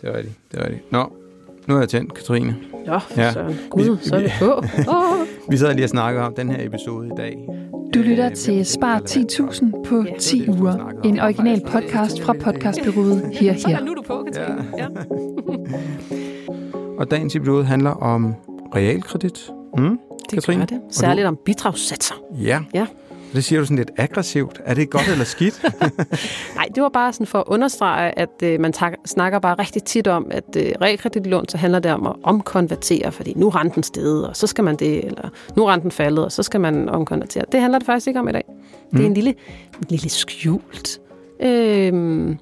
Det er rigtigt, det er rigtigt. Nå, nu har jeg tændt, Katrine. Ja, ja. så gud, så er det på. Oh. vi sad lige og snakkede om den her episode i dag. Du lytter øh, til Spar 10.000 på 10 uger. En original podcast fra podcastbyrået Her Her. Så nu er du på, Katrine. Ja. og dagens episode handler om realkredit. Mm, det Katrine. gør det. Særligt om bidragssatser. Ja. ja. Det siger du sådan lidt aggressivt. Er det godt eller skidt? Nej, det var bare sådan for at understrege, at øh, man tak, snakker bare rigtig tit om, at øh, realkreditlån, så handler det om at omkonvertere, fordi nu er renten steget, og så skal man det, eller nu er renten faldet, og så skal man omkonvertere. Det handler det faktisk ikke om i dag. Det er mm. en lille, en lille skjult øh,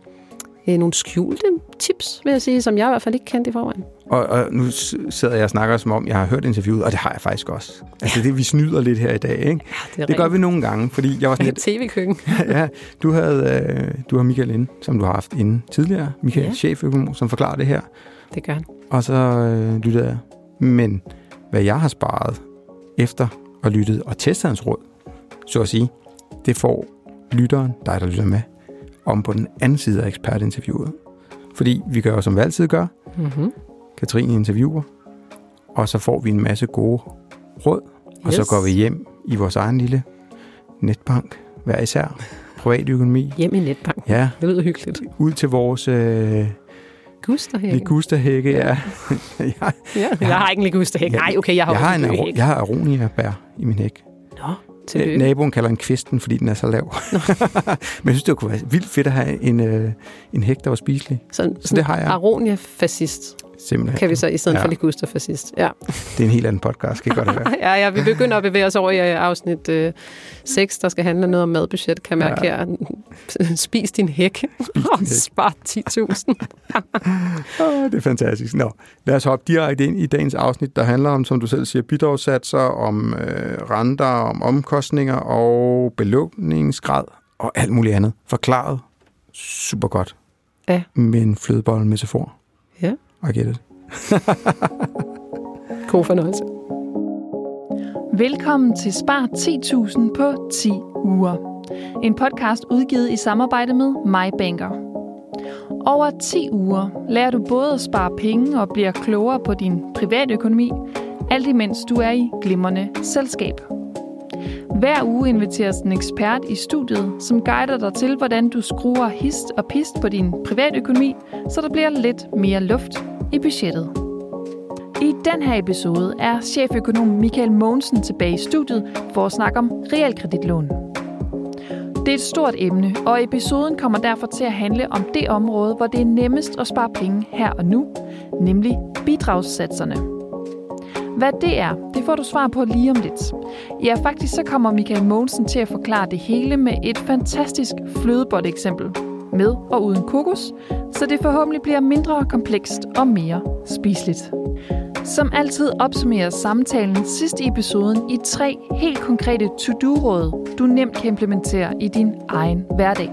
øh, nogle skjulte tips, vil jeg sige, som jeg i hvert fald ikke kendte i forvejen. Og, og nu sidder jeg og snakker som om, jeg har hørt interviewet, og det har jeg faktisk også. Altså det, vi snyder lidt her i dag, ikke? Ja, det, det gør vi nogle gange, fordi jeg var sådan lidt... TV-køkken. ja, du, havde, øh, du har Michael inde, som du har haft inden tidligere. Michael, ja. cheføkonom, som forklarer det her. Det gør han. Og så øh, lyttede jeg. Men hvad jeg har sparet efter og lyttet og testet hans råd, så at sige, det får lytteren, dig der lytter med, om på den anden side af ekspertinterviewet. Fordi vi gør, som vi altid gør. Mm-hmm. Katrine interviewer, og så får vi en masse gode råd, yes. og så går vi hjem i vores egen lille netbank, hver især. Privatøkonomi. Hjem i netbank. Ja. Det lyder hyggeligt. Ud til vores... Øh, Gusterhække. Ligusterhække, ja. ja. ja. Jeg, jeg har ikke en ligusterhække. Nej, okay, jeg har jeg har en, Jeg har aronia-bær i min hæk. Nå. Tillykke. Naboen kalder en kvisten, fordi den er så lav. Men jeg synes, det kunne være vildt fedt at have en, øh, en hæk, der var spiselig. Så, så det har jeg. Aronia-fascist. Simpelthen. Kan vi så i stedet ja. for Liguster fascist. Ja. Det er en helt anden podcast, kan godt være. ja, ja, vi begynder at bevæge os over i øh, afsnit øh, 6, der skal handle noget om madbudget, kan mærke ja. her. Spis din hæk og spar 10.000. oh, det er fantastisk. Nå, lad os hoppe direkte ind i dagens afsnit, der handler om, som du selv siger, bidragssatser, om øh, renter, om omkostninger og belåningsgrad og alt muligt andet. Forklaret super godt. Ja. Med en flødebolle metafor. Ja. I get it. God fornøjelse. Velkommen til Spar 10.000 på 10 uger. En podcast udgivet i samarbejde med MyBanker. Over 10 uger lærer du både at spare penge og bliver klogere på din privatøkonomi, alt imens du er i glimrende selskab. Hver uge inviteres en ekspert i studiet, som guider dig til, hvordan du skruer hist og pist på din privatøkonomi, så der bliver lidt mere luft i budgettet. I den her episode er cheføkonom Michael Mogensen tilbage i studiet for at snakke om realkreditlån. Det er et stort emne, og episoden kommer derfor til at handle om det område, hvor det er nemmest at spare penge her og nu, nemlig bidragssatserne. Hvad det er, det får du svar på lige om lidt. Ja, faktisk så kommer Michael Mogensen til at forklare det hele med et fantastisk flødebold-eksempel med og uden kokos, så det forhåbentlig bliver mindre komplekst og mere spiseligt. Som altid opsummerer samtalen sidst i episoden i tre helt konkrete to-do-råd, du nemt kan implementere i din egen hverdag.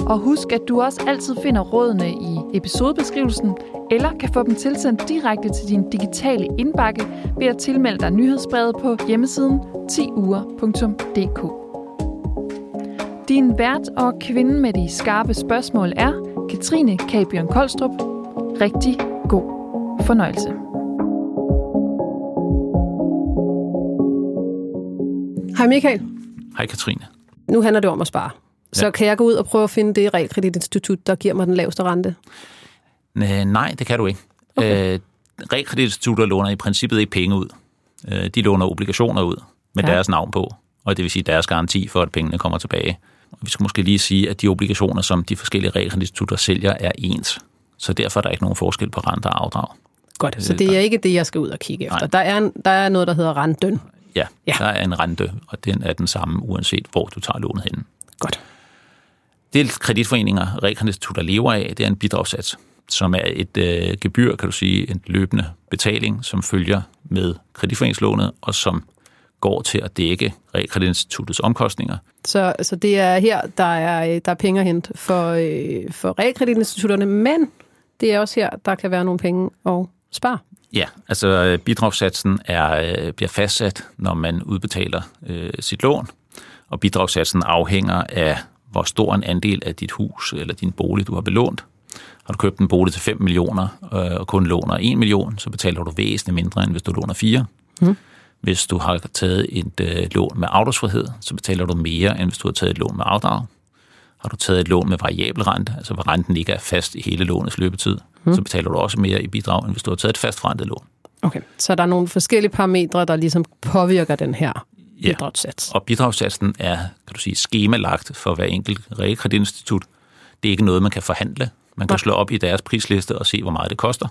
Og husk, at du også altid finder rådene i episodebeskrivelsen, eller kan få dem tilsendt direkte til din digitale indbakke ved at tilmelde dig nyhedsbrevet på hjemmesiden 10uger.dk. Din vært og kvinde med de skarpe spørgsmål er Katrine Kabjørn Koldstrup. Rigtig god fornøjelse. Hej Michael. Hej Katrine. Nu handler det om at spare. Så ja. kan jeg gå ud og prøve at finde det realkreditinstitut, der giver mig den laveste rente? Nej, det kan du ikke. Okay. Øh, realkreditinstitutter låner i princippet ikke penge ud. Øh, de låner obligationer ud med ja. deres navn på, og det vil sige deres garanti for, at pengene kommer tilbage. Vi skal måske lige sige, at de obligationer, som de forskellige realkreditinstitutter sælger, er ens. Så derfor er der ikke nogen forskel på rente og afdrag. Godt, så det er ikke det, jeg skal ud og kigge efter. Der er, der er noget, der hedder renten. Ja, ja, der er en rente, og den er den samme, uanset hvor du tager lånet hen. Godt. Det kreditforeninger, realkreditinstitutter lever af, det er en bidragssats, som er et øh, gebyr, kan du sige, en løbende betaling, som følger med kreditforeningslånet, og som går til at dække realkreditinstituttets omkostninger. Så, så det er her, der er, der er penge at hente for, øh, for realkreditinstitutterne, men det er også her, der kan være nogle penge at spare. Ja, altså bidragssatsen er, øh, bliver fastsat, når man udbetaler øh, sit lån, og bidragssatsen afhænger af, hvor stor en andel af dit hus eller din bolig, du har belånt. Har du købt en bolig til 5 millioner øh, og kun låner 1 million, så betaler du væsentligt mindre, end hvis du låner 4. Mm. Hvis du har taget et øh, lån med afdragsfrihed, så betaler du mere, end hvis du har taget et lån med afdrag. Har du taget et lån med variabel rente, altså hvor renten ikke er fast i hele lånets løbetid, mm. så betaler du også mere i bidrag, end hvis du har taget et fast rentet lån. Okay, så der er nogle forskellige parametre, der ligesom påvirker den her Ja. bidragssats. Og bidragssatsen er, kan du sige, skemalagt for hver enkelt realkreditinstitut. Det er ikke noget, man kan forhandle. Man kan Nej. slå op i deres prisliste og se, hvor meget det koster.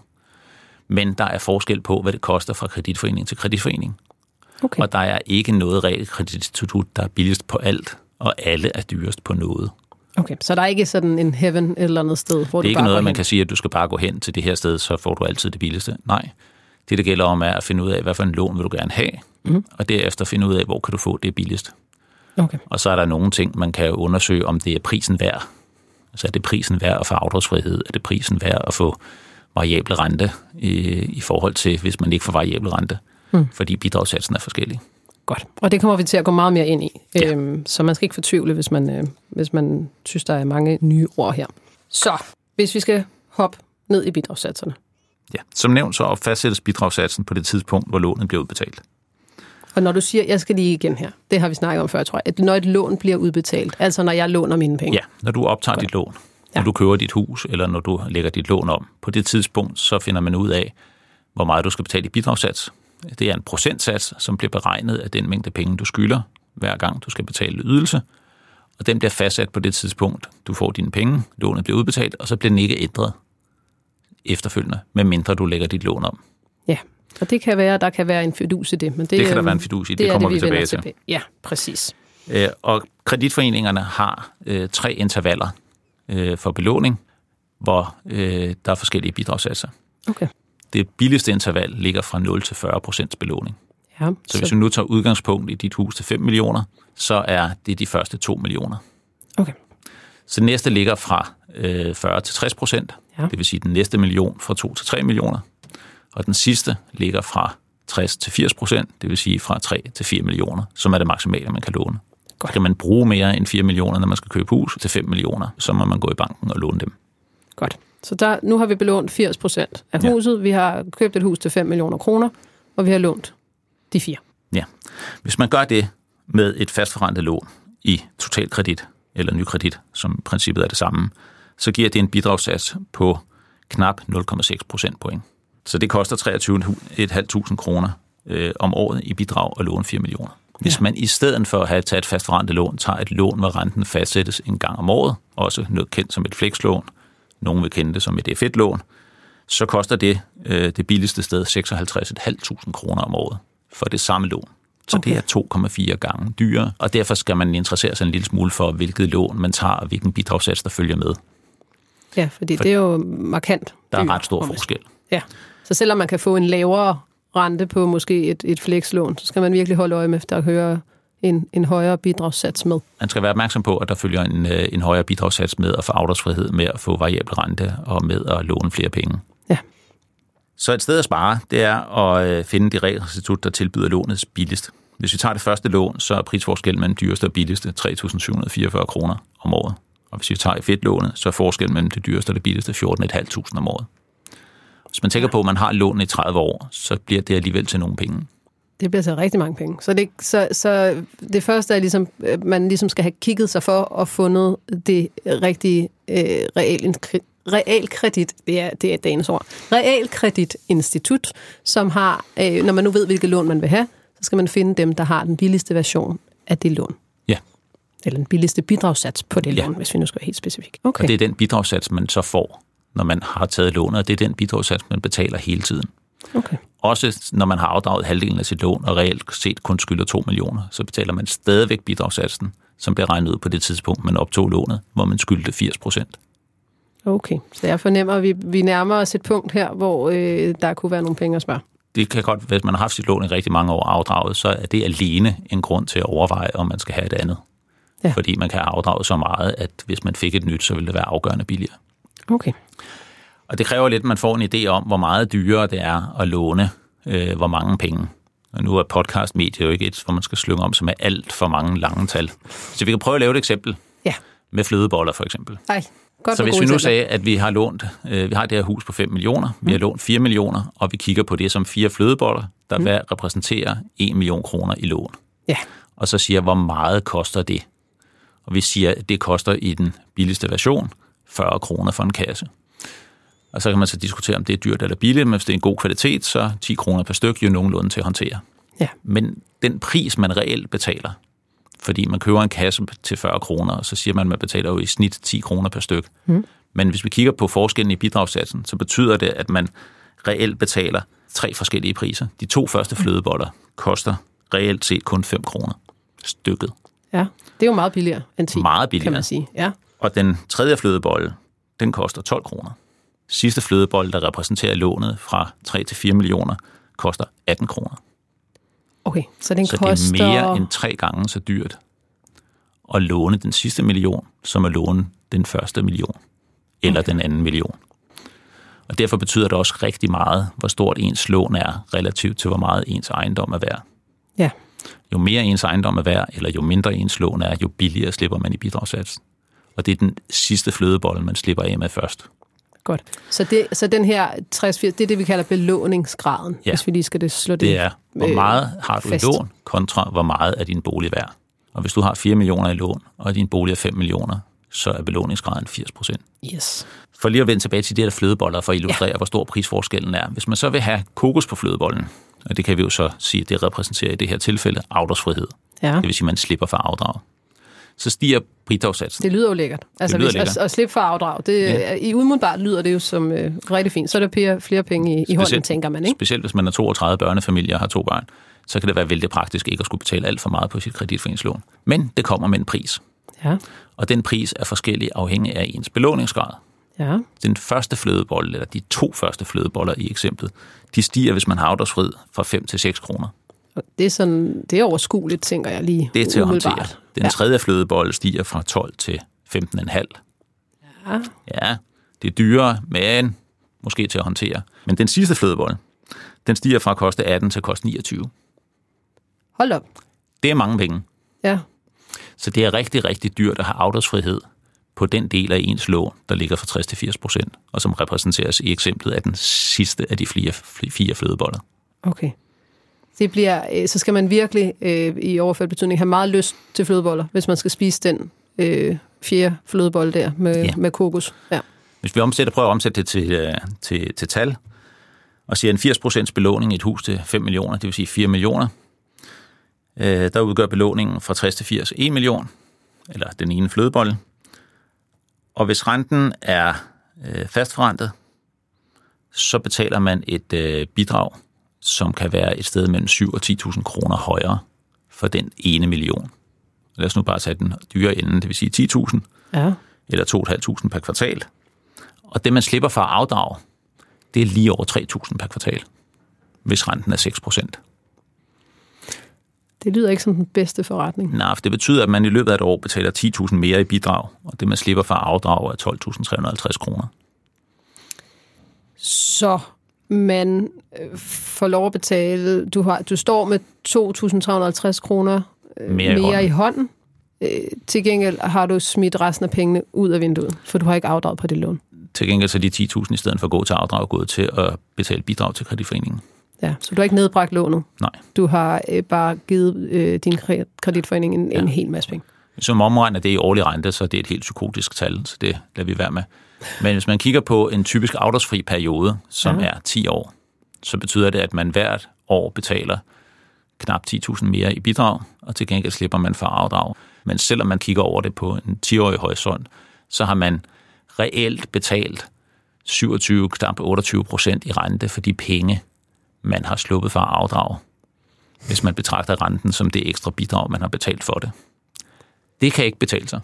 Men der er forskel på, hvad det koster fra kreditforening til kreditforening. Okay. Og der er ikke noget realkreditinstitut, der er billigst på alt, og alle er dyrest på noget. okay, så der er ikke sådan en heaven et eller andet sted, hvor Det er du ikke bare noget, man hen. kan sige, at du skal bare gå hen til det her sted, så får du altid det billigste. Nej, det det gælder om er at finde ud af, hvad for en lån vil du gerne have, mm. og derefter finde ud af, hvor kan du få det billigst. Okay. Og så er der nogle ting, man kan undersøge, om det er prisen værd. Altså er det prisen værd at få afdragsfrihed? Er det prisen værd at få variable rente i, i forhold til, hvis man ikke får variable rente? Mm. Fordi bidragssatsen er forskellig. Godt. Og det kommer vi til at gå meget mere ind i. Ja. Øhm, så man skal ikke fortvivle, hvis man, øh, hvis man synes, der er mange nye ord her. Så, hvis vi skal hoppe ned i bidragssatserne. Ja. Som nævnt, så fastsættes bidragssatsen på det tidspunkt, hvor lånet bliver udbetalt. Og når du siger, jeg skal lige igen her, det har vi snakket om før, tror jeg, at når et lån bliver udbetalt, altså når jeg låner mine penge. Ja, når du optager dit lån, når Ja. du køber dit hus, eller når du lægger dit lån om, på det tidspunkt, så finder man ud af, hvor meget du skal betale i bidragssats. Det er en procentsats, som bliver beregnet af den mængde penge, du skylder, hver gang du skal betale ydelse. Og den bliver fastsat på det tidspunkt, du får dine penge, lånet bliver udbetalt, og så bliver den ikke ændret efterfølgende, medmindre du lægger dit lån om. ja. Og det kan være, der kan være en fidus i det. Men det, Det kan der være en fidus i, det er kommer vi vender tilbage til. Ja, præcis. Øh, Og kreditforeningerne har øh, tre intervaller øh, for belåning, hvor øh, der er forskellige bidragssatser. Okay. Det billigste interval ligger fra 0 til 40 procents belåning. Ja, Så hvis vi nu tager udgangspunkt i dit hus til 5 millioner, så er det de første 2 millioner. okay. Så det næste ligger fra øh, 40 til 60 procent, Ja. det vil sige den næste million fra 2 til 3 millioner. Og den sidste ligger fra 60 til 80 procent, det vil sige fra 3 til 4 millioner, som er det maksimale, man kan låne. Godt. Skal man bruge mere end 4 millioner, når man skal købe hus til 5 millioner, så må man gå i banken og låne dem. Godt. Så der, nu har vi belånt 80 procent af Ja. huset. Vi har købt et hus til 5 millioner kroner, og vi har lånt de fire. Ja. Hvis man gør det med et fastforrentet lån i totalkredit eller nykredit, som i princippet er det samme, så giver det en bidragssats på knap 0,6 procentpoint. Så det koster 23.500 kroner øh, om året i bidrag og låne 4 millioner. Hvis Ja. man i stedet for at have taget et fastforrentet lån, tager et lån, hvor renten fastsættes en gang om året, også noget kendt som et flekslån, nogen vil kende det som et F1-lån, så koster det øh, det billigste sted 56.500 kroner om året for det samme lån. Så okay. Det er 2,4 gange dyrere, og derfor skal man interessere sig en lille smule for, hvilket lån man tager, og hvilken bidragssats, der følger med. Ja, fordi det er jo markant. Der er ret stor forskel. Ja, så selvom man kan få en lavere rente på måske et, et flekslån, så skal man virkelig holde øje med, at der hører en, en højere bidragssats med. Man skal være opmærksom på, at der følger en, øh, en højere bidragssats med at få afdragsfrihed, med at få variabel rente og med at låne flere penge. Ja. Så et sted at spare, det er at øh, finde det realinstitut, der tilbyder lånets billigst. Hvis vi tager det første lån, så er prisforskellen mellem dyreste og billigste 3.744 kroner om året. Og hvis vi tager fedtlånet, så er forskellen mellem det dyreste og det billigste 14.500 om året. Hvis man tænker på, at man har lån i 30 år, så bliver det alligevel til nogle penge. Det bliver så rigtig mange penge. Så det, så, så det første er ligesom, at man ligesom skal have kigget sig for og fundet det rigtige øh, realin- realkredit, det er, det er dagens ord, realkreditinstitut, som har, øh, når man nu ved, hvilket lån man vil have, så skal man finde dem, der har den billigste version af det lån. Ja. Eller den billigste bidragssats på det Ja. lån, hvis vi nu skal være helt specifikt. Og Okay. det er den bidragssats, man så får, når man har taget lånet, og det er den bidragssats, man betaler hele tiden. Okay. Også når man har afdraget halvdelen af sit lån, og reelt set kun skylder 2 millioner, så betaler man stadigvæk bidragssatsen, som bliver regnet ud på det tidspunkt, man optog lånet, hvor man skyldte 80 procent. Okay, så jeg fornemmer, at vi, vi nærmer os et punkt her, hvor øh, der kunne være nogle penge at spare. Det kan godt, hvis man har haft sit lån i rigtig mange år afdraget, så er det alene en grund til at overveje, om man skal have et andet. Ja. Fordi man kan have afdraget så meget, at hvis man fik et nyt, så ville det være afgørende billigere. Okay. Og det kræver lidt, at man får en idé om, hvor meget dyrere det er at låne, øh, hvor mange penge. Og nu er podcastmedie jo ikke et, hvor man skal slynge om, som er alt for mange lange tal. Så vi kan prøve at lave et eksempel Ja. med flødeboller for eksempel. Ej, godt Så hvis vi nu eksempler. sagde, at vi har lånt, øh, vi har det her hus på 5 millioner, vi har lånt 4 millioner, og vi kigger på det som fire flødeboller, der hver repræsenterer 1 million kroner i lån. Ja, Og så siger, hvor meget koster det? Og vi siger, at det koster i den billigste version 40 kroner for en kasse. Og så kan man så diskutere, om det er dyrt eller billigt, men hvis det er en god kvalitet, så 10 kroner per styk jo nogenlunde til at håndtere. ja. Men den pris, man reelt betaler, fordi man køber en kasse til 40 kroner, og så siger man, at man betaler jo i snit 10 kroner per styk. Mm. Men hvis vi kigger på forskellen i bidragssatsen, så betyder det, at man reelt betaler tre forskellige priser. De to første flødeboller koster reelt set kun 5 kroner stykket. ja. Det er jo meget billigere end 10, Meget kan billigere. man sige. Ja. Og den tredje flødebolle, den koster 12 kroner. Sidste flødebolle, der repræsenterer lånet fra 3 til 4 millioner, koster 18 kroner. Okay, så den Så koster... det er mere end tre gange så dyrt at låne den sidste million, som at låne den første million, eller okay. den anden million. Og derfor betyder det også rigtig meget, hvor stort ens lån er, relativt til hvor meget ens ejendom er værd. Ja, Jo mere ens ejendom er værd, eller jo mindre ens lån er, jo billigere slipper man i bidragssatsen. Og det er den sidste flødebolle, man slipper af med først. Godt. Så, det, så den her 60 det er det, vi kalder belåningsgraden, Ja. hvis vi lige skal det slå det. Det er, hvor øh, meget har du fast. i lån, kontra hvor meget er din bolig værd. Og hvis du har 4 millioner i lån, og din bolig er 5 millioner, så er belåningsgraden 80 procent. Yes. For lige at vende tilbage til de her flødeboller, for at illustrere, ja. hvor stor prisforskellen er. Hvis man så vil have kokos på flødebollen, og det kan vi jo så sige, det repræsenterer i det her tilfælde afdragsfrihed. Ja. Det vil sige, at man slipper for afdrag. Så stiger bidragssatsen. Det lyder jo lækkert. Altså, lyder hvis, lækkert. At, at slippe for afdrag. Det, ja. I umiddelbart lyder det jo som øh, rigtig fint. Så er der flere, flere penge i, i hånden, tænker man, ikke? Specielt hvis man er 32 børnefamilier og har to børn, så kan det være vældig praktisk ikke at skulle betale alt for meget på sit kreditforeningslån. Men det kommer med en pris. Ja. Og den pris er forskellig afhængig af ens belåningsgrad. Ja. Den første flødebolle, eller de to første flødeboller i eksemplet, de stiger, hvis man har afdragsfrihed, fra 5 til 6 kroner. Det er, sådan, det er overskueligt, tænker jeg lige. Det er til at håndtere. Den Ja. tredje flødebolle stiger fra 12 til 15,5. Ja. Ja, det er dyrere, men måske til at håndtere. Men den sidste flødebolle, den stiger fra at koste 18 til at koste 29. Hold op. Det er mange penge. Ja. Så det er rigtig, rigtig dyrt at have afdragsfrihed på den del af ens lån, der ligger fra 60 til 80 procent, og som repræsenteres i eksemplet af den sidste af de fire, fire flødeboller. Okay. Det bliver, øh, så skal man virkelig øh, i overført betydning have meget lyst til flødeboller, hvis man skal spise den øh, fjerde flødebolle der med, Ja. med kokos. Ja. Hvis vi omsætter, prøver at omsætte det til, øh, til, til tal, og siger en 80 procents belåning i et hus til 5 millioner, det vil sige 4 millioner, øh, der udgør belåningen fra 60 til 80 1 million, eller den ene flødebolle. Og hvis renten er øh, fastforrentet, så betaler man et øh, bidrag, som kan være et sted mellem 7 og 10.000 kroner højere for den ene million. Lad os nu bare tage den dyre ende, det vil sige 10.000 ja. eller 2.500 per kvartal. Og det, man slipper for at afdrage, det er lige over 3.000 per kvartal, hvis renten er 6 procent. Det lyder ikke som den bedste forretning. Nej, for det betyder, at man i løbet af et år betaler 10.000 mere i bidrag, og det, man slipper for at afdrage, er 12.350 kroner. Så man øh, får lov at betale, du, har, du står med 2.350 kroner øh, Mere i mere hånden. i hånden. Øh, til gengæld har du smidt resten af pengene ud af vinduet, for du har ikke afdraget på det lån. Til gengæld så er de 10.000 i stedet for at gå til afdrag gået til at betale bidrag til kreditforeningen. Ja, så du har ikke nedbragt lånet. Nej. Du har øh, bare givet øh, din kre- kreditforening en, ja. en hel masse penge. Som omregner det i årlig rente, så det er et helt psykotisk tal, så det lader vi være med. Men hvis man kigger på en typisk afdragsfri periode, som Ja. er 10 år, så betyder det, at man hvert år betaler knap 10.000 mere i bidrag, og til gengæld slipper man for afdrag. Men selvom man kigger over det på en 10-årig horisont, så har man reelt betalt 27, knap 28 procent i rente for de penge, man har sluppet for afdrag, hvis man betragter renten som det ekstra bidrag, man har betalt for det. Det kan ikke betale sig.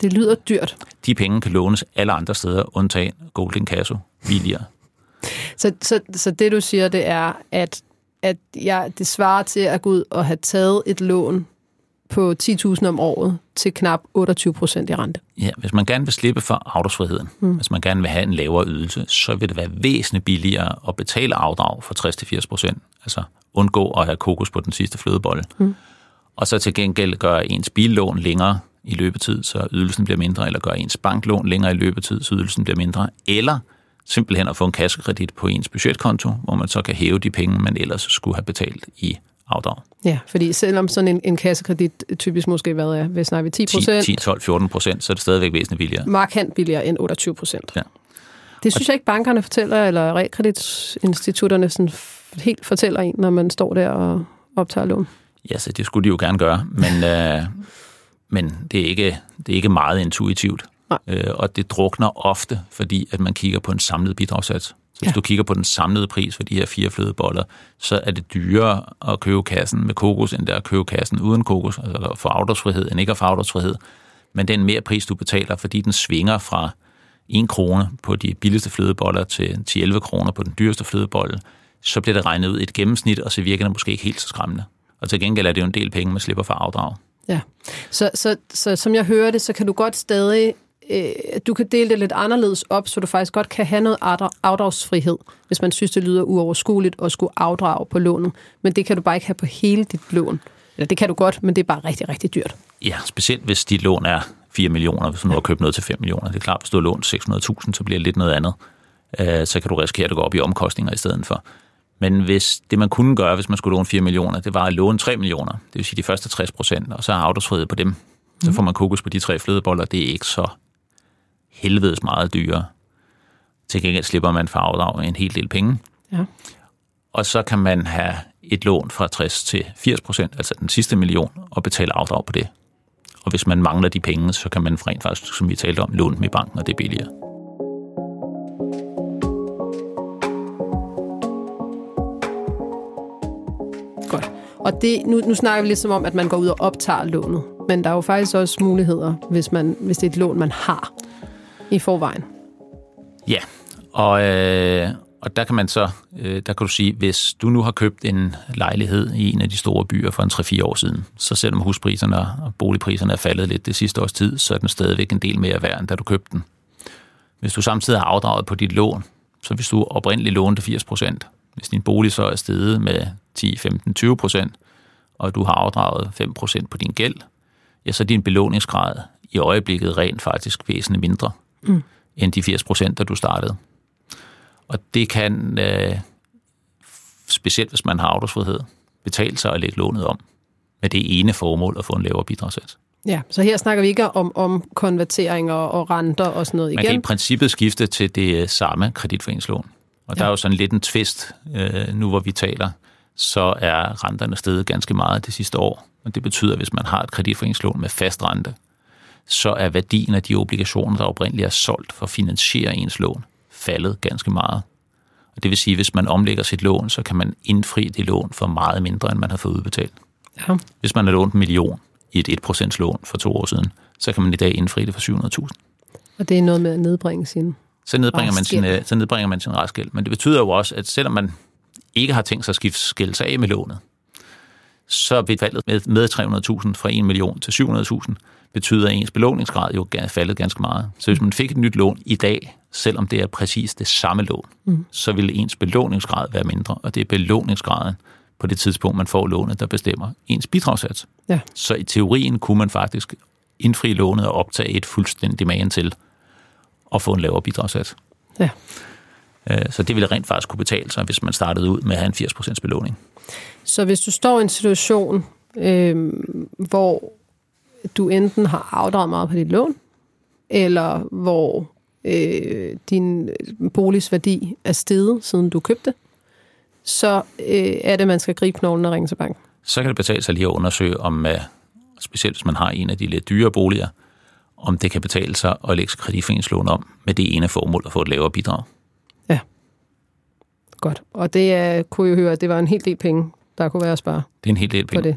Det lyder dyrt. De penge kan lånes alle andre steder, undtagen Golden Casso, billigere. Så, så, så det du siger, det er, at, at jeg, det svarer til at gå ud og have taget et lån på 10.000 om året til knap 28 procent i rente. Ja, hvis man gerne vil slippe for afdragsfriheden, mm. hvis man gerne vil have en lavere ydelse, så vil det være væsentligt billigere at betale afdrag for 60-80 procent. Altså undgå at have kokos på den sidste flødebolle. Mm. Og så til gengæld gøre ens billån længere, i løbetid, så ydelsen bliver mindre, eller gør ens banklån længere i løbetid, så ydelsen bliver mindre, eller simpelthen at få en kassekredit på ens budgetkonto, hvor man så kan hæve de penge, man ellers skulle have betalt i afdrag. Ja, fordi selvom sådan en, en kassekredit typisk måske hvad er, hvis snakker vi 10 procent? 10, 12, 14 procent, så er det stadigvæk væsentligt billigere. Markant billigere end 28 procent. Ja. Det synes jeg ikke, bankerne fortæller, eller realkreditinstitutterne sådan helt fortæller en, når man står der og optager lån. Ja, så det skulle de jo gerne gøre, men, øh, men det, er ikke, det er ikke meget intuitivt. Nej. Øh, og det drukner ofte, fordi at man kigger på en samlet bidragssats. Så hvis Ja. du kigger på den samlede pris for de her fire flødeboller, så er det dyrere at købe kassen med kokos, end det er at købe kassen uden kokos, altså få afdragsfrihed, end ikke at få afdragsfrihed. Men den mere pris, du betaler, fordi den svinger fra 1 krone på de billigste flødeboller til 10-11 kroner på den dyreste flødebolle, så bliver det regnet ud i et gennemsnit, og så virker det måske ikke helt så skræmmende. Og til gengæld er det jo en del penge, man slipper for afdrag. Ja, så, så, så som jeg hører det, så kan du godt stadig, øh, du kan dele det lidt anderledes op, så du faktisk godt kan have noget afdra- afdragsfrihed, hvis man synes, det lyder uoverskueligt at skulle afdrage på lånet. Men det kan du bare ikke have på hele dit lån. Eller det kan du godt, men det er bare rigtig, rigtig dyrt. Ja, specielt hvis dit lån er 4 millioner, hvis du nu har købt noget til 5 millioner. Det er klart, hvis du har lånt 600.000, så bliver det lidt noget andet. Øh, Så kan du risikere, at det går op i omkostninger i stedet for. Men hvis det, man kunne gøre, hvis man skulle låne 4 millioner, det var at låne 3 millioner, det vil sige de første 60 procent, og så er afdragsfrihed på dem. Så får man kokos på de tre flødeboller, det er ikke så helvedes meget dyrere. Til gengæld slipper man for afdrag en hel del penge. Ja. Og så kan man have et lån fra 60 til 80 procent, altså den sidste million, og betale afdrag på det. Og hvis man mangler de penge, så kan man rent faktisk, som vi talte om, låne dem i banken, og det er billigere. Og det, nu, nu snakker vi lidt som om, at man går ud og optager lånet. Men der er jo faktisk også muligheder, hvis, man, hvis det er et lån, man har i forvejen. Ja, og, øh, og der kan man så, øh, der kan du sige, hvis du nu har købt en lejlighed i en af de store byer for en 3-4 år siden, så selvom huspriserne og boligpriserne er faldet lidt det sidste års tid, så er den stadigvæk en del mere værd, end da du købte den. Hvis du samtidig har afdraget på dit lån, så hvis du oprindeligt lånte 80 procent, hvis din bolig så er steget med 10, 15, 20 procent, og du har afdraget 5 procent på din gæld, ja, så er din belåningsgrad i øjeblikket rent faktisk væsentligt mindre mm. end de 80 procent, da du startede. Og det kan, øh, specielt hvis man har afdragsfrihed, betale sig at lægge lånet om med det ene formål at få en lavere bidragssats. Ja, så her snakker vi ikke om, om konverteringer og renter og sådan noget Man kan i igen. princippet skifte til det samme kreditforeningslån. Og ja. der er jo sådan lidt en twist, øh, nu hvor vi taler, så er renterne steget ganske meget det sidste år. Og det betyder, at hvis man har et kreditforeningslån med fast rente, så er værdien af de obligationer, der oprindeligt er solgt for at finansiere ens lån, faldet ganske meget. Og det vil sige, at hvis man omlægger sit lån, så kan man indfri det lån for meget mindre, end man har fået udbetalt. Ja. Hvis man har lånt en million i et 1% lån for to år siden, så kan man i dag indfri det for 700.000. Og det er noget med at nedbringe sin... så nedbringer, man sin, øh, så nedbringer man sin restgæld. Men det betyder jo også, at selvom man ikke har tænkt sig at skifte skældes af med lånet, så vil faldet med, med 300.000 fra 1 million til 700.000, betyder, at ens belåningsgrad jo er faldet ganske meget. Så hvis man fik et nyt lån i dag, selvom det er præcis det samme lån, mm. så vil ens belåningsgrad være mindre, og det er belåningsgraden på det tidspunkt, man får lånet, der bestemmer ens bidragssats. Ja. Så i teorien kunne man faktisk indfri lånet og optage et fuldstændig magen til at få en lavere bidragssats. Ja. Øh, Så det ville rent faktisk kunne betale sig, hvis man startede ud med at have en 80% belåning. Så hvis du står i en situation, øh, hvor du enten har afdraget meget på dit lån, eller hvor øh, din boligs værdi er steget, siden du købte, så øh, er det, man skal gribe knoglen og ringe til banken. Så kan det betale sig lige at undersøge, om øh, specielt hvis man har en af de lidt dyre boliger, om det kan betale sig at lægge kreditforeningslån om med det ene formål at få et lavere bidrag. Godt. Og det er, kunne jeg høre, at det var en hel del penge, der kunne være at spare Det er en hel del penge. det.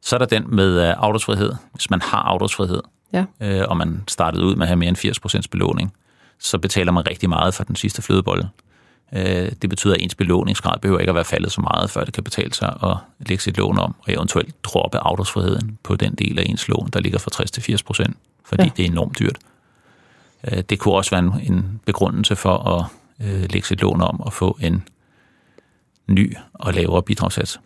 Så er der den med øh. Hvis man har afdragsfrihed, Ja. øh, og man startede ud med at have mere end 80% belåning, så betaler man rigtig meget for den sidste flødebolle. Øh, det betyder, at ens belåningsgrad behøver ikke at være faldet så meget, før det kan betale sig at lægge sit lån om, og eventuelt droppe afdragsfriheden på den del af ens lån, der ligger fra 60 til 80%, fordi ja. det er enormt dyrt. Øh, det kunne også være en, en begrundelse for at øh, lægge sit lån om og få en ny og lavere bidragssats.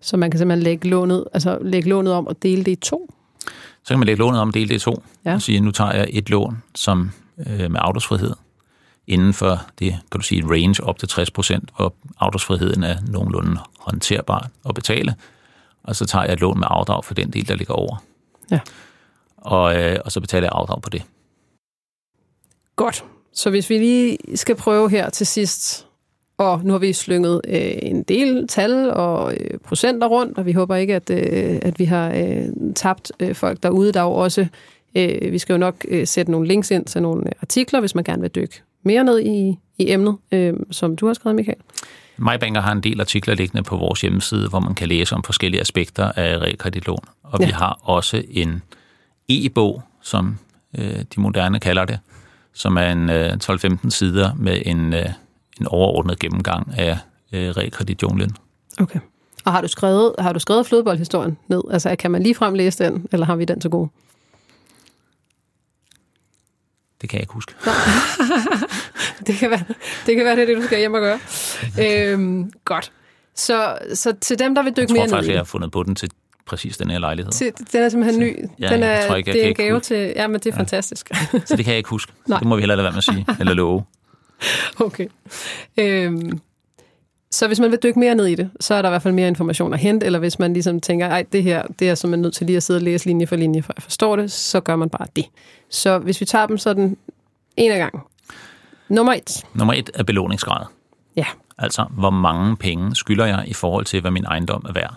Så man kan simpelthen lægge lånet, altså lægge lånet om og dele det i to. Så kan man lægge lånet om dele det i to, Ja. og sige, nu tager jeg et lån som øh, med afdragsfrihed inden for det, kan du sige, et range op til 60 procent, hvor afdragsfriheden er nogenlunde håndterbar at betale, og så tager jeg et lån med afdrag for den del, der ligger over. Ja. Og, øh, og så betaler jeg afdrag på det. Godt. Så hvis vi lige skal prøve her til sidst, og nu har vi slynget øh, en del tal og øh, procenter rundt, og vi håber ikke, at, øh, at vi har øh, tabt øh, folk derude. Der er jo også, øh, vi skal jo nok øh, sætte nogle links ind til nogle artikler, hvis man gerne vil dykke mere ned i, i emnet, øh, som du har skrevet, Michael. MyBanker har en del artikler liggende på vores hjemmeside, hvor man kan læse om forskellige aspekter af realkreditlån. Og ja. vi har også en e-bog, som øh, de moderne kalder det, som er en øh, 12-15 sider med en, øh, en overordnet gennemgang af øh, realkreditjunglen. Okay. Og har du skrevet, har du skrevet flodboldhistorien ned? Altså, kan man ligefrem læse den, eller har vi den til gode? Det kan jeg ikke huske. Det kan være, det kan være, det er det, du skal hjem og gøre. Øhm, godt. Så, så til dem, der vil Jeg dykke tror mere ned faktisk, i jeg det. har fundet på den til præcis den her lejlighed. Til, den er simpelthen ny. Ja, den er, jeg tror ikke, jeg det er en gave huske. til... Ja, men det er ja. fantastisk. Så det kan jeg ikke huske. Så Nej. det må vi hellere lade være med at sige, eller love. okay. Øhm, så hvis man vil dykke mere ned i det, så er der i hvert fald mere information at hente, eller hvis man ligesom tænker, ej, det her, det er som man nødt til lige at sidde og læse linje for linje, for at forstå det, så gør man bare det. Så hvis vi tager dem sådan en af gangen. Nummer et. Nummer et er belåningsgrad. Ja. Altså, hvor mange penge skylder jeg i forhold til, hvad min ejendom er værd.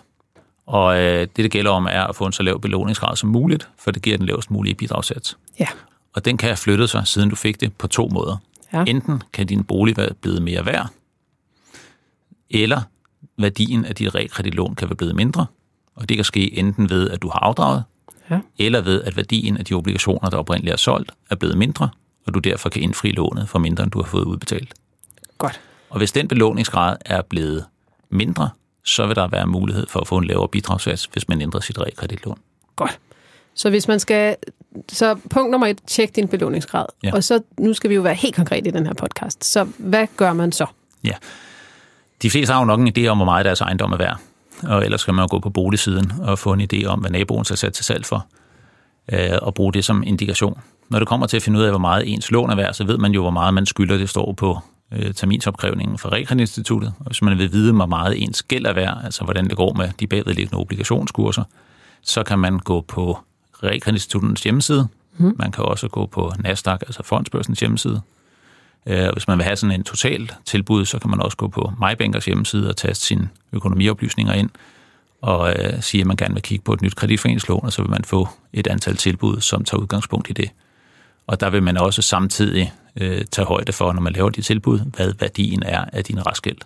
Og øh, det, det gælder om, er at få en så lav belåningsgrad som muligt, for det giver den lavest mulige bidragssats. Ja. Og den kan have flyttet sig, siden du fik det, på to måder. Ja. Enten kan din bolig være blevet mere værd, eller værdien af dit realkreditlån kan være blevet mindre. Og det kan ske enten ved, at du har afdraget, Ja. eller ved, at værdien af de obligationer, der oprindeligt er solgt, er blevet mindre, og du derfor kan indfri lånet for mindre, end du har fået udbetalt. Godt. Og hvis den belåningsgrad er blevet mindre, så vil der være mulighed for at få en lavere bidragssats, hvis man ændrer sit realkreditlån. Godt. Så hvis man skal... Så punkt nummer et, tjek din belåningsgrad. Ja. Og så, nu skal vi jo være helt konkret i den her podcast. Så hvad gør man så? Ja. De fleste har jo nok en idé om, hvor meget deres ejendom er værd. Og ellers skal man jo gå på boligsiden og få en idé om, hvad naboen skal sætte til salg for, øh, og bruge det som indikation. Når det kommer til at finde ud af, hvor meget ens lån er værd, så ved man jo, hvor meget man skylder. Det står på øh, terminsopkrævningen fra Realkreditinstituttet. Og hvis man vil vide, hvor meget ens gæld er værd, altså hvordan det går med de bagvedliggende obligationskurser, så kan man gå på Realkreditinstituttets hjemmeside. Mm. Man kan også gå på Nasdaq, altså fondsbørsens hjemmeside. Øh, Hvis man vil have sådan en total tilbud, så kan man også gå på MyBankers hjemmeside og taste sine økonomioplysninger ind og øh, sige, at man gerne vil kigge på et nyt kreditforeningslån, og så vil man få et antal tilbud, som tager udgangspunkt i det. Og der vil man også samtidig øh, tage højde for, når man laver de tilbud, hvad værdien er af din restgæld,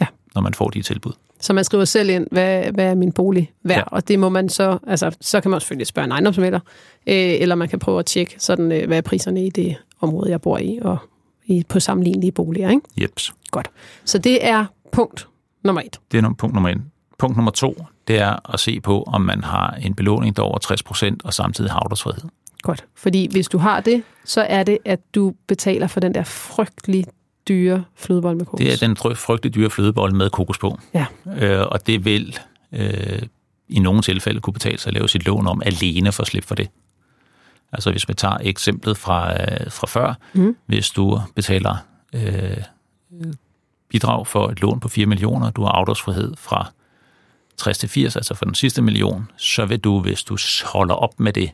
Ja. når man får de tilbud. Så man skriver selv ind, hvad, hvad er min bolig værd? Ja. Og det må man så, altså, så kan man selvfølgelig spørge en ejendomsmælder, øh, eller man kan prøve at tjekke, sådan, øh, hvad er priserne i det område, jeg bor i, og i, på sammenlignelige boliger. Ikke? Jeps. Godt. Så det er punkt nummer et. Det er punkt nummer et. Punkt nummer to, det er at se på, om man har en belåning, der er over 60 procent, og samtidig har afdragsfrihed. Godt. Fordi hvis du har det, så er det, at du betaler for den der frygtelig dyre flødebold med kokos. Det er den frygtelig dyre flødebold med kokos på. Ja. Øh, og det vil øh, i nogle tilfælde kunne betale sig at lave sit lån om alene for at slippe for det. Altså hvis vi tager eksemplet fra, øh, fra før, Mm. hvis du betaler øh, bidrag for et lån på 4 millioner, du har afdragsfrihed fra 60 til 80, altså for den sidste million, så vil du, hvis du holder op med det,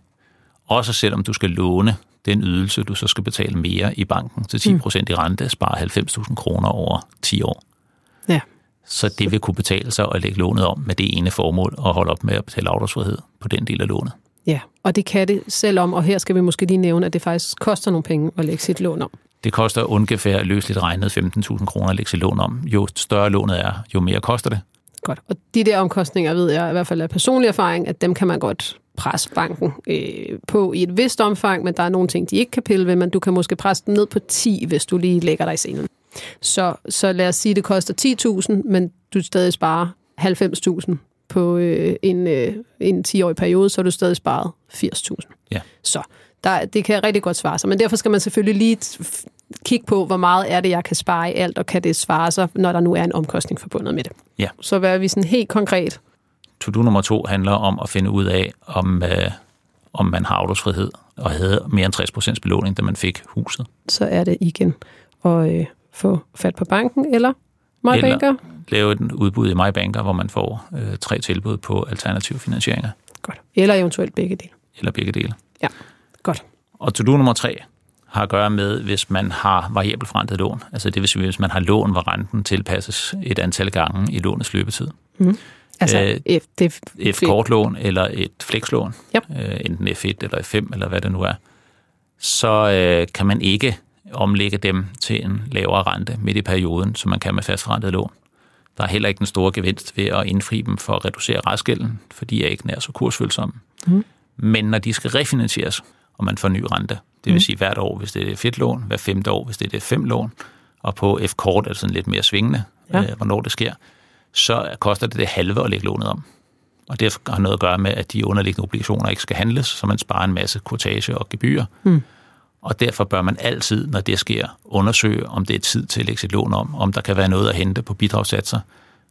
også selvom du skal låne den ydelse, du så skal betale mere i banken til 10 procent i rente, spare 90.000 kroner over 10 år. Ja. Så det vil kunne betale sig at lægge lånet om med det ene formål og holde op med at betale afdragsfrihed på den del af lånet. Ja, og det kan det selvom, og her skal vi måske lige nævne, at det faktisk koster nogle penge at lægge sit lån om. Det koster ungefær løsligt regnet 15.000 kroner at lægge sit lån om. Jo større lånet er, jo mere koster det. Godt. Og de der omkostninger ved jeg i hvert fald af personlig erfaring, at dem kan man godt presse banken øh, på i et vist omfang, men der er nogle ting, de ikke kan pille ved, men du kan måske presse dem ned på 10, hvis du lige lægger dig i scenen. Så, så lad os sige, at det koster 10.000, men du stadig sparer 90.000 på øh, en, øh, en 10-årig periode, så har du stadig sparet 80.000. Ja. Så der, det kan rigtig godt svare sig, men derfor skal man selvfølgelig lige kigge på, hvor meget er det, jeg kan spare i alt, og kan det svare sig, når der nu er en omkostning forbundet med det. Ja. Så hvad er vi sådan helt konkret? To-do nummer to handler om at finde ud af, om, øh, om man har afdragsfrihed og havde mere end 60% belåning, da man fik huset. Så er det igen at øh, få fat på banken, eller MyBanker? Eller lave et udbud i MyBanker, hvor man får øh, tre tilbud på alternative finansieringer. Godt. Eller eventuelt begge dele. Eller begge dele. Ja, godt. Og to-do nummer tre har at gøre med, hvis man har variabelt forrentet lån. Altså det vil sige, hvis man har lån, hvor renten tilpasses et antal gange i lånets løbetid. Mm. Altså Øh, F, det, Et kortlån eller et flekslån, Yep. øh, enten F1 eller F5 eller hvad det nu er, så øh, kan man ikke omlægge dem til en lavere rente midt i perioden, som man kan med fastforrentet lån. Der er heller ikke den store gevinst ved at indfri dem for at reducere restgælden, fordi de er ikke nær så kursfølsomme. Mhm. Men når de skal refinansieres, og man får ny rente, det vil sige hvert år, hvis det er et fedt lån, hver femte år, hvis det er et fem lån, og på F-kort er det sådan lidt mere svingende, ja. øh, hvornår det sker, så koster det det halve at lægge lånet om. Og det har noget at gøre med, at de underliggende obligationer ikke skal handles, så man sparer en masse kortage og gebyrer. Mm. Og derfor bør man altid, når det sker, undersøge, om det er tid til at lægge sit lån om, om der kan være noget at hente på bidragssatser,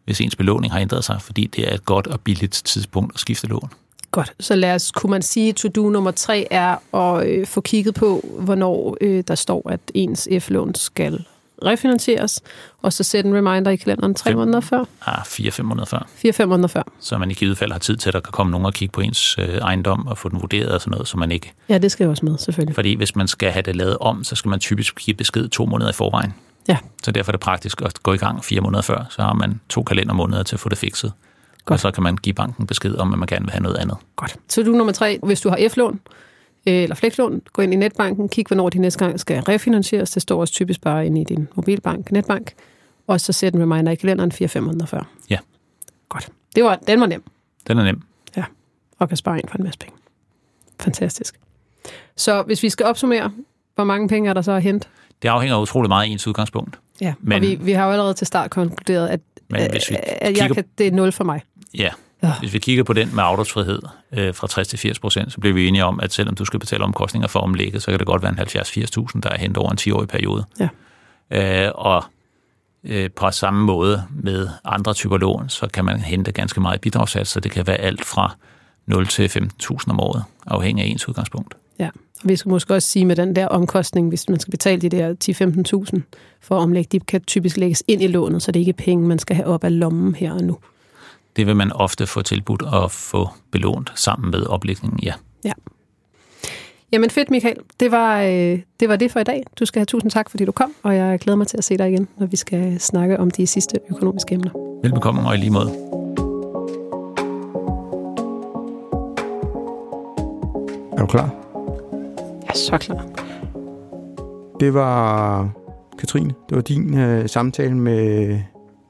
hvis ens belåning har ændret sig, fordi det er et godt og billigt tidspunkt at skifte lån. Godt, så lad os, kunne man sige, to-do nummer tre er at øh, få kigget på, hvornår øh, der står, at ens F-lån skal refinansieres, og så sætte en reminder i kalenderen tre Fem. måneder før, Ah, 4-5 måneder før, fire-fem måneder før. så man i givet fald har tid til, at der kan komme nogen og kigge på ens øh, ejendom og få den vurderet og sådan noget, så man ikke... Ja, det skal jo også med, selvfølgelig. Fordi hvis man skal have det lavet om, så skal man typisk give besked to måneder i forvejen. Ja. Så derfor er det praktisk at gå i gang fire måneder før, så har man to kalendermåneder til at få det fikset. Godt. Og så kan man give banken besked om, at man gerne vil have noget andet. Godt. To-do nummer tre, hvis du har F-lån, øh, eller flekslån, gå ind i netbanken, kig, hvornår de næste gang skal refinansieres. Det står også typisk bare inde i din mobilbank, netbank. Og så sæt en reminder i kalenderen 4-5 måneder før. Ja. Godt. Det var, den var nem. Den er nem. og kan spare ind for en masse penge. Fantastisk. Så hvis vi skal opsummere, hvor mange penge er der så at hente? Det afhænger utrolig meget af ens udgangspunkt. Ja, Men- og vi, vi har jo allerede til start konkluderet, at, Men hvis vi at jeg kigger, kan, det er 0 for mig. Ja, Ja. hvis vi kigger på den med afdragsfrihed øh, fra 60 til 80 procent, så bliver vi enige om, at selvom du skal betale omkostninger for omlægget, så kan det godt være en 70-80.000, der er hentet over en 10-årig periode. Ja. Øh, og øh, på samme måde med andre typer lån, så kan man hente ganske meget bidragssats, så det kan være alt fra 0 til 15.000 om året, afhængig af ens udgangspunkt. Ja. Og vi skal måske også sige med den der omkostning, hvis man skal betale de der 10-15.000 for at omlægge, de kan typisk lægges ind i lånet, så det ikke er penge, man skal have op af lommen her og nu. Det vil man ofte få tilbudt at få belånt sammen med oplægningen, ja. Jamen fedt, Michael. Det var, øh, det var det for i dag. Du skal have tusind tak, fordi du kom, og jeg glæder mig til at se dig igen, når vi skal snakke om de sidste økonomiske emner. Velbekomme og i lige måde. Er du klar? Jeg er så klar. Det var Katrine. Det var din øh, samtale med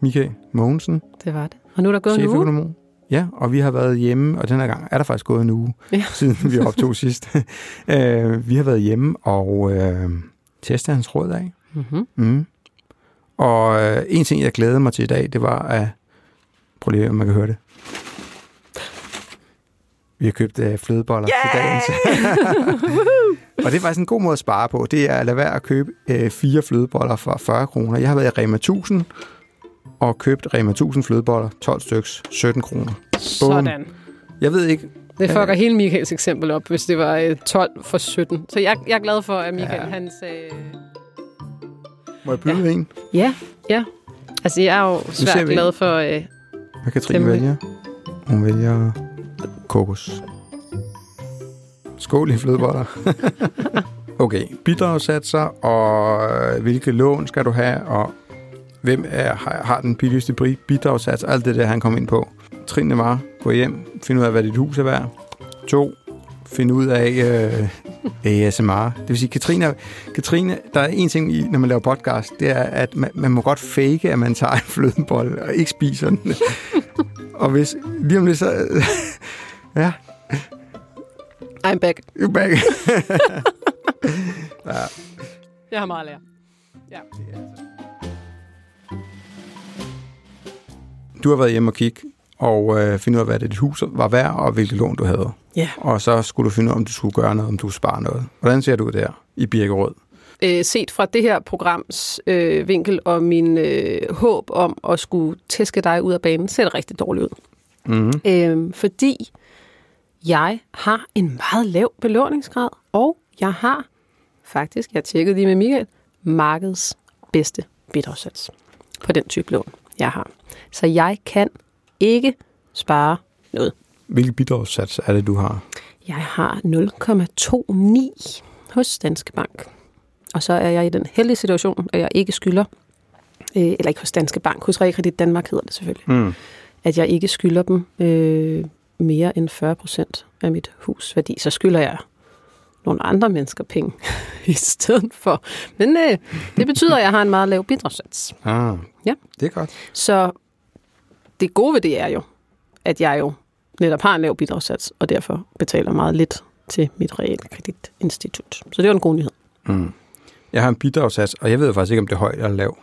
Michael Mogensen, Det var det. Og nu er der gået en uge. Ja, og vi har været hjemme, og den her gang er der faktisk gået en uge, Ja. siden vi optog sidst. øh, vi har været hjemme og øh, testet hans råd af. Mm-hmm. Mm. Og øh, en ting, jeg glædede mig til i dag, det var at... Prøv lige, om man kan høre det. Vi har købt øh, flødeboller til dagens. og det er faktisk en god måde at spare på. Det er at lade være at købe øh, fire flødeboller for 40 kroner. Jeg har været i Rema 1000 og købt Rema 1000 flødeboller, 12 styks, 17 kroner. Sådan. Jeg ved ikke, Det fucker hele Michaels eksempel op, hvis det var øh, 12 for 17. Så jeg, jeg er glad for, at Michael, Ja. han sagde... må jeg byde ja. en? Ja, ja. Altså, jeg er jo svært glad for... Øh, Hvad Katrine Dem- vælger? Hun vælger kokos. Skål i flødeboller. okay, bidragssatser, og øh, hvilke lån skal du have, og hvem er, har, den billigste bidragssats, alt det der, han kom ind på. Trinene var, gå hjem, find ud af, hvad dit hus er værd. To, find ud af øh, ASMR. Det vil sige, Katrine, Katrine, der er en ting, i, når man laver podcast, det er, at man, man må godt fake, at man tager en flødebolle og ikke spiser den. og hvis lige om lidt så... ja, I'm back. you're back. Jeg har meget at lære. Ja. Du har været hjemme og kigge og øh, finde ud af, hvad dit hus var værd, og hvilke lån du havde. Ja. Og så skulle du finde ud af, om du skulle gøre noget, om du skulle spare noget. Hvordan ser du ud der i Birkerød? øh, set fra det her programs øh, vinkel og min øh, håb om at skulle tæske dig ud af banen, ser det rigtig dårligt ud. Mm-hmm. Øh, fordi Jeg har en meget lav belåningsgrad, og jeg har faktisk, jeg tjekkede lige med Michael, markedets bedste bidragssats på den type lån, jeg har. Så jeg kan ikke spare noget. Hvilke bidragssats er det, du har? Jeg har 0,29 hos Danske Bank. Og så er jeg i den heldige situation, at jeg ikke skylder, øh, eller ikke hos Danske Bank, hos Realkredit Danmark hedder det selvfølgelig, Mm. at jeg ikke skylder dem øh, mere end 40 procent af mit hus værdi. Så skylder jeg nogle andre mennesker penge i stedet for. Men øh, det betyder, at jeg har en meget lav bidragssats. Ah, Ja. det er godt. Så det gode ved det er jo, at jeg jo netop har en lav bidragssats, og derfor betaler meget lidt til mit realkreditinstitut. Så det var en god nyhed. Mm. Jeg har en bidragssats, og jeg ved faktisk ikke, om det er højt eller lavt.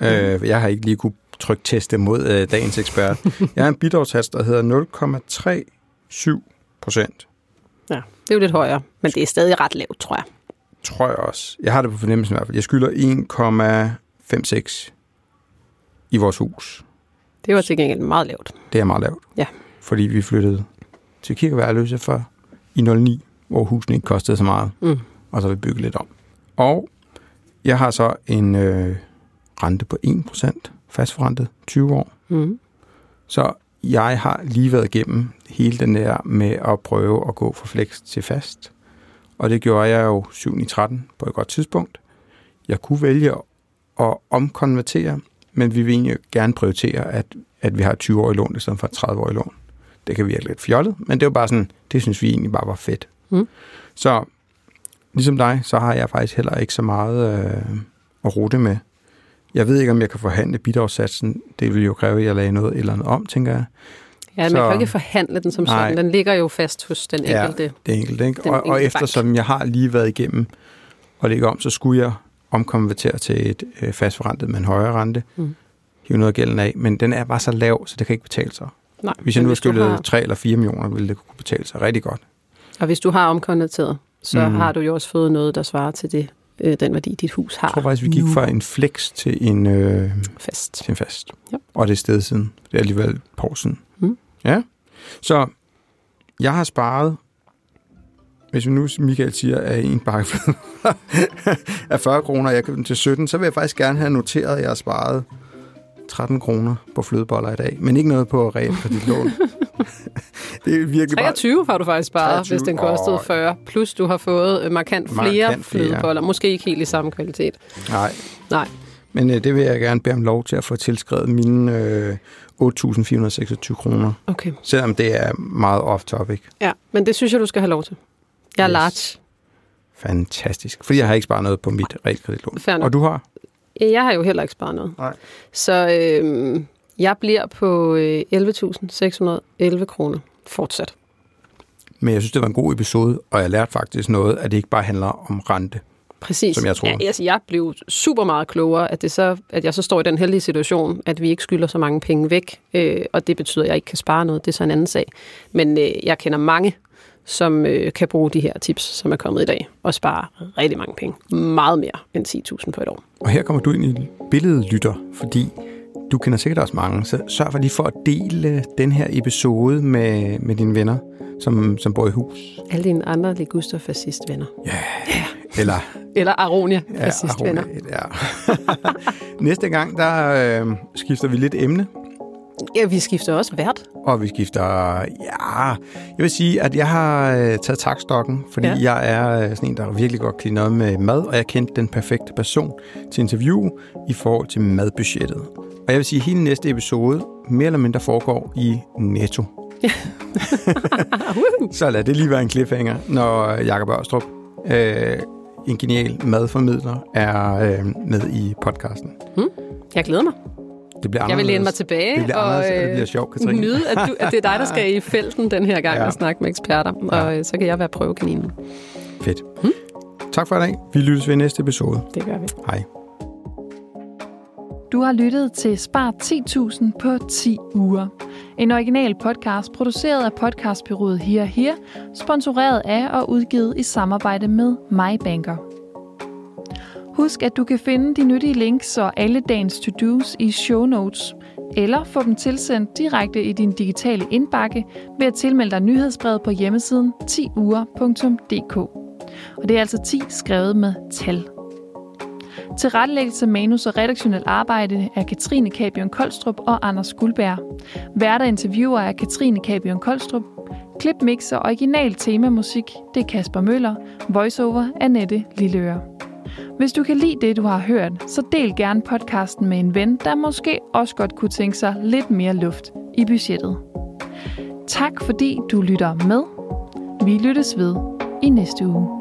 Mm. Øh, jeg har ikke lige kunne trykteste mod øh, dagens ekspert. jeg har en bidragssats, der hedder 0,37 procent, det er jo lidt højere, men det er stadig ret lavt, tror jeg. tror jeg også. Jeg har det på fornemmelsen i hvert fald. Jeg skylder 1,56 i vores hus. Det var til gengæld meget lavt. Det er meget lavt. Ja. Fordi vi flyttede til Kirkeværløse for i 09, hvor husene ikke kostede så meget. Mm. Og så har vi bygget lidt om. Og jeg har så en øh, rente på 1%, fastforrentet, 20 år. Mm. Så jeg har lige været igennem hele den der med at prøve at gå fra flex til fast. Og det gjorde jeg jo 7 i 13 på et godt tidspunkt. Jeg kunne vælge at omkonvertere, men vi vil egentlig gerne prioritere, at, at vi har 20 år i lån i stedet for 30 år i lån. Det kan virke lidt fjollet, men det var bare sådan, det synes vi egentlig bare var fedt. Mm. Så ligesom dig, så har jeg faktisk heller ikke så meget øh, at rute med. Jeg ved ikke, om jeg kan forhandle bidragssatsen. Det vil jo kræve, at jeg lagde noget eller andet om, tænker jeg. Ja, man Så- kan jo ikke forhandle den som Nej. sådan. Den ligger jo fast hos den Ja. enkelte. Det er enkelt, ikke? Den Og, og enkelte eftersom jeg har lige været igennem og lægge om, så skulle jeg omkonvertere til et øh, fastforrentet med en højere rente. Mm. Hive noget af gælden af, men den er bare så lav, så det kan ikke betale sig. Nej, Hvis jeg nu skyllet har- 3 eller 4 millioner, ville det kunne betale sig rigtig godt. Og hvis du har omkonverteret, så mm. har du jo også fået noget, der svarer til det, øh, den værdi, dit hus har. Jeg tror faktisk, vi gik nu fra en flex til en, øh, fast. til en fast. Ja. Og det er sted siden. Det er alligevel et par år siden. Mm. Ja. Så jeg har sparet, hvis vi nu, Michael siger, at en bakke er 40 kroner, jeg købte den til 17, så vil jeg faktisk gerne have noteret, at jeg har sparet 13 kroner på flødeboller i dag, men ikke noget på realkreditlån. det er virkelig bare 23 har du faktisk sparet, 23. hvis den kostede Åh. 40. Plus du har fået øh, markant flere Markant flødeboller. Måske ikke helt i samme kvalitet. Nej. Nej. Men øh, det vil jeg gerne bede om lov til at få tilskrevet mine øh, 8.426 kroner, Okay. selvom det er meget off-topic. Ja, men det synes jeg, du skal have lov til. Jeg er Yes. large. Fantastisk. Fordi jeg har ikke sparet noget på mit realkreditlån. Og du har? Jeg har jo heller ikke sparet noget. Nej. Så øh, jeg bliver på øh, 11.611 kroner fortsat. Men jeg synes, det var en god episode, og jeg lærte faktisk noget, at det ikke bare handler om rente. Præcis. Som jeg troede. Ja, altså, jeg blev super meget klogere, at, det så, at jeg så står i den heldige situation, at vi ikke skylder så mange penge væk, øh, og det betyder, at jeg ikke kan spare noget. Det er så en anden sag. Men øh, jeg kender mange, som øh, kan bruge de her tips, som er kommet i dag, og spare rigtig mange penge. Meget mere end 10.000 på et år. Og her kommer du ind i billedet, lytter, fordi du kender sikkert også mange, så sørg for lige for at dele den her episode med, med dine venner, som, som bor i hus. Alle dine andre liguster fascist venner. Eller Eller Aronia ja, fascist venner. ja. Næste gang, der øh, skifter vi lidt emne, Ja, vi skifter også vært. og vi skifter, ja, jeg vil sige, at jeg har øh, taget takstokken, fordi ja. Ja. jeg er øh, sådan en, der virkelig godt kan noget med mad, og jeg kendte den perfekte person til interview i forhold til madbudgettet. Og jeg vil sige, at hele næste episode mere eller mindre foregår i Netto. Så lad det lige være en cliffhanger, når Jakob Ørstrup, øh, en genial madformidler, er øh, med i podcasten. Jeg glæder mig. Det bliver Jeg vil læne mig tilbage Det bliver og og det øh, bliver sjovt, Katrine. nyde, at, du, at det er dig, der skal i felten den her gang Ja. og snakke med eksperter. Og øh, så kan jeg være prøvekaninen. Fedt. Hmm? Tak for i dag. Vi lyttes ved næste episode. Det gør vi. Hej. Du har lyttet til Spar 10.000 på 10 uger. En original podcast produceret af podcastbyrået Here Here, sponsoreret af og udgivet i samarbejde med MyBanker. Husk, at du kan finde de nyttige links og alle dagens to-dos i show notes, eller få dem tilsendt direkte i din digitale indbakke ved at tilmelde dig nyhedsbrevet på hjemmesiden 10uger.dk. Og det er altså 10 skrevet med tal. Til rettelæggelse, manus og redaktionel arbejde er Katrine Kabion Koldstrup og Anders Guldberg. Værter interviewer er Katrine Kabion Koldstrup. Klipmix og original temamusik, det er Kasper Møller. Voiceover er Nette Lilleøre. Hvis du kan lide det, du har hørt, så del gerne podcasten med en ven, der måske også godt kunne tænke sig lidt mere luft i budgettet. Tak fordi du lytter med. Vi lyttes ved i næste uge.